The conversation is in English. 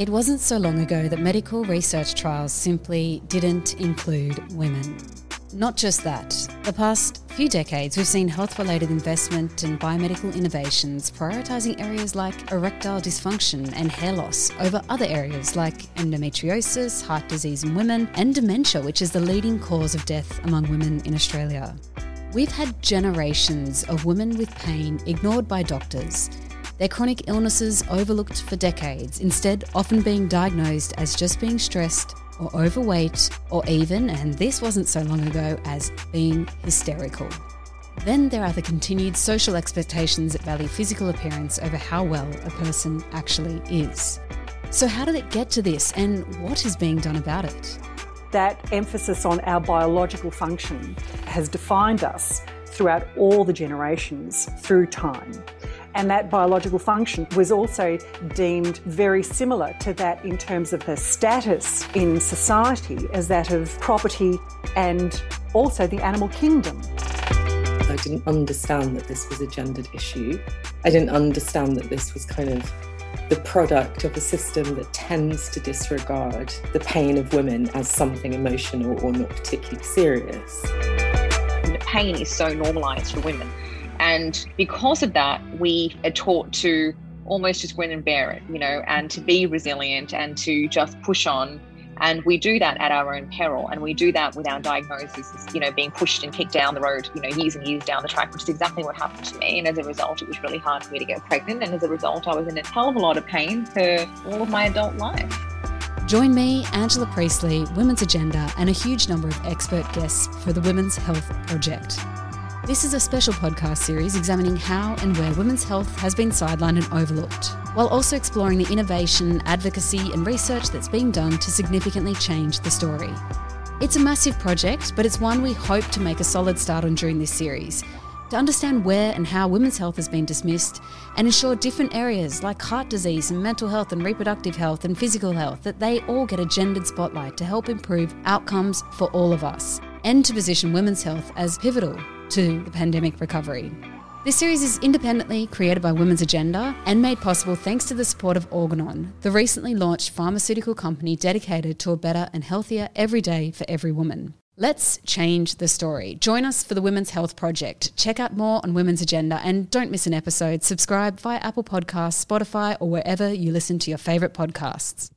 It wasn't so long ago that medical research trials simply didn't include women. Not just that, the past few decades we've seen health related investment and biomedical innovations prioritising areas like erectile dysfunction and hair loss over other areas like endometriosis, heart disease in women, and dementia, which is the leading cause of death among women in Australia. We've had generations of women with pain ignored by doctors, their chronic illnesses overlooked for decades, instead, often being diagnosed as just being stressed or overweight, or even, and this wasn't so long ago, as being hysterical. Then there are the continued social expectations that value physical appearance over how well a person actually is. So, how did it get to this, and what is being done about it? That emphasis on our biological function has defined us throughout all the generations through time. And that biological function was also deemed very similar to that in terms of the status in society as that of property and also the animal kingdom. I didn't understand that this was a gendered issue. I didn't understand that this was kind of the product of a system that tends to disregard the pain of women as something emotional or not particularly serious. The Pain is so normalized for women and because of that, we are taught to almost just grin and bear it, you know, and to be resilient and to just push on. And we do that at our own peril. And we do that with our diagnosis, you know, being pushed and kicked down the road, you know, years and years down the track, which is exactly what happened to me. And as a result, it was really hard for me to get pregnant. And as a result, I was in a hell of a lot of pain for all of my adult life. Join me, Angela Priestley, Women's Agenda, and a huge number of expert guests for the Women's Health Project. This is a special podcast series examining how and where women's health has been sidelined and overlooked, while also exploring the innovation, advocacy, and research that's being done to significantly change the story. It's a massive project, but it's one we hope to make a solid start on during this series. To understand where and how women's health has been dismissed and ensure different areas like heart disease and mental health and reproductive health and physical health that they all get a gendered spotlight to help improve outcomes for all of us and to position women's health as pivotal to the pandemic recovery. This series is independently created by Women's Agenda and made possible thanks to the support of Organon, the recently launched pharmaceutical company dedicated to a better and healthier every day for every woman. Let's change the story. Join us for the Women's Health Project. Check out more on Women's Agenda and don't miss an episode. Subscribe via Apple Podcasts, Spotify, or wherever you listen to your favourite podcasts.